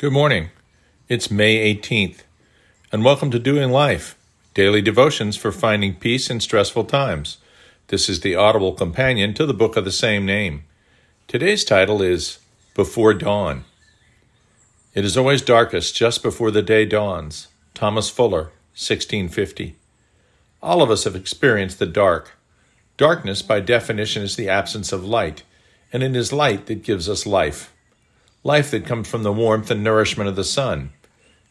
Good morning. It's May 18th, and welcome to Doing Life, daily devotions for finding peace in stressful times. This is the audible companion to the book of the same name. Today's title is Before Dawn. It is always darkest just before the day dawns. Thomas Fuller, 1650. All of us have experienced the dark. Darkness, by definition, is the absence of light, and it is light that gives us life life that comes from the warmth and nourishment of the sun.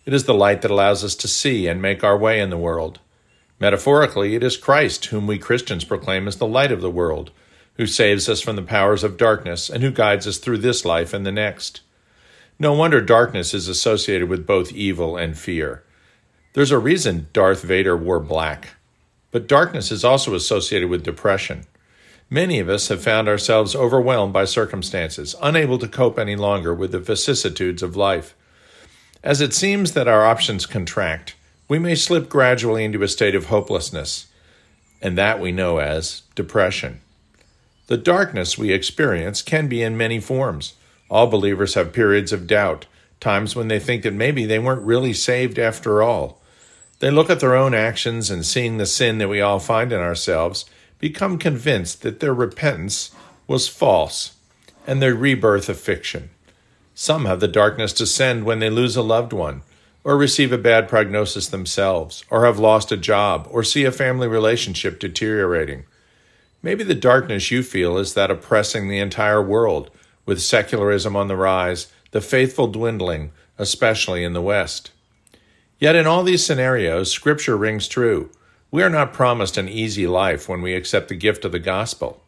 It is the light that allows us to see and make our way in the world. Metaphorically, it is Christ, whom we Christians proclaim as the light of the world, who saves us from the powers of darkness and who guides us through this life and the next. No wonder darkness is associated with both evil and fear. There's a reason Darth Vader wore black. But darkness is also associated with depression. Many of us have found ourselves overwhelmed by circumstances, unable to cope any longer with the vicissitudes of life. As it seems that our options contract, we may slip gradually into a state of hopelessness, and that we know as depression. The darkness we experience can be in many forms. All believers have periods of doubt, times when they think that maybe they weren't really saved after all. They look at their own actions and seeing the sin that we all find in ourselves, become convinced that their repentance was false and their rebirth a fiction. Some have the darkness descend when they lose a loved one, or receive a bad prognosis themselves, or have lost a job, or see a family relationship deteriorating. Maybe the darkness you feel is that oppressing the entire world, with secularism on the rise, the faithful dwindling, especially in the West. Yet in all these scenarios, Scripture rings true. We are not promised an easy life when we accept the gift of the gospel.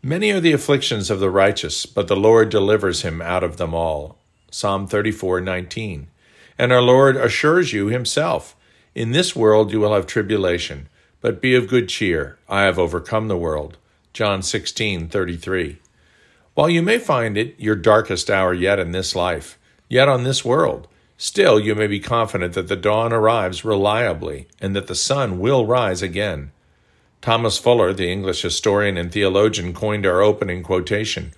Many are the afflictions of the righteous, but the Lord delivers him out of them all. Psalm 34:19. And our Lord assures you himself, in this world you will have tribulation, but be of good cheer, I have overcome the world. John 16:33. While you may find it your darkest hour yet in this life, yet on this world, Still, you may be confident that the dawn arrives reliably and that the sun will rise again. Thomas Fuller, the English historian and theologian, coined our opening quotation,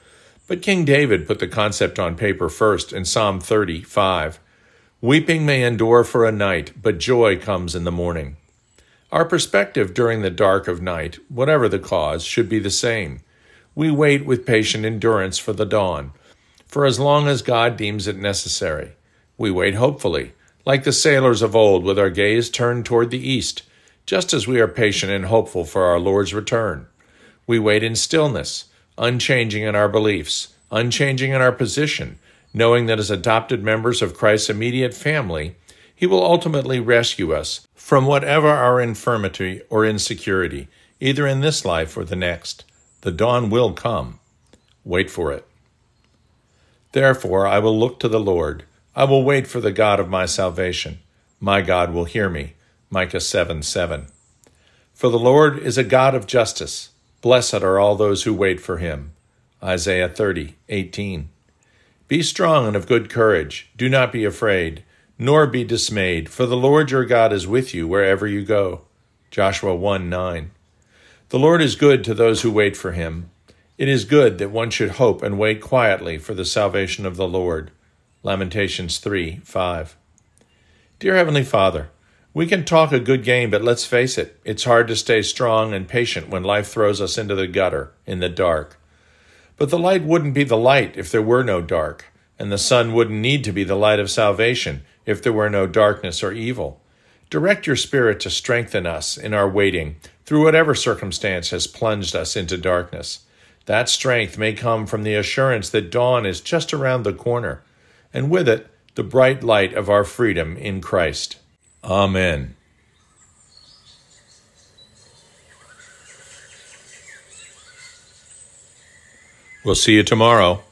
but King David put the concept on paper first in Psalm 35. Weeping may endure for a night, but joy comes in the morning. Our perspective during the dark of night, whatever the cause, should be the same. We wait with patient endurance for the dawn, for as long as God deems it necessary. We wait hopefully, like the sailors of old, with our gaze turned toward the east, just as we are patient and hopeful for our Lord's return. We wait in stillness, unchanging in our beliefs, unchanging in our position, knowing that as adopted members of Christ's immediate family, He will ultimately rescue us from whatever our infirmity or insecurity, either in this life or the next. The dawn will come. Wait for it. Therefore, I will look to the Lord I will wait for the God of my salvation. My God will hear me. Micah 7 7. For the Lord is a God of justice. Blessed are all those who wait for him. Isaiah 30 18. Be strong and of good courage. Do not be afraid, nor be dismayed, for the Lord your God is with you wherever you go. Joshua 1 9. The Lord is good to those who wait for him. It is good that one should hope and wait quietly for the salvation of the Lord. Lamentations 3 5. Dear Heavenly Father, we can talk a good game, but let's face it, it's hard to stay strong and patient when life throws us into the gutter, in the dark. But the light wouldn't be the light if there were no dark, and the sun wouldn't need to be the light of salvation if there were no darkness or evil. Direct your Spirit to strengthen us in our waiting through whatever circumstance has plunged us into darkness. That strength may come from the assurance that dawn is just around the corner and with it the bright light of our freedom in Christ. Amen. We'll see you tomorrow.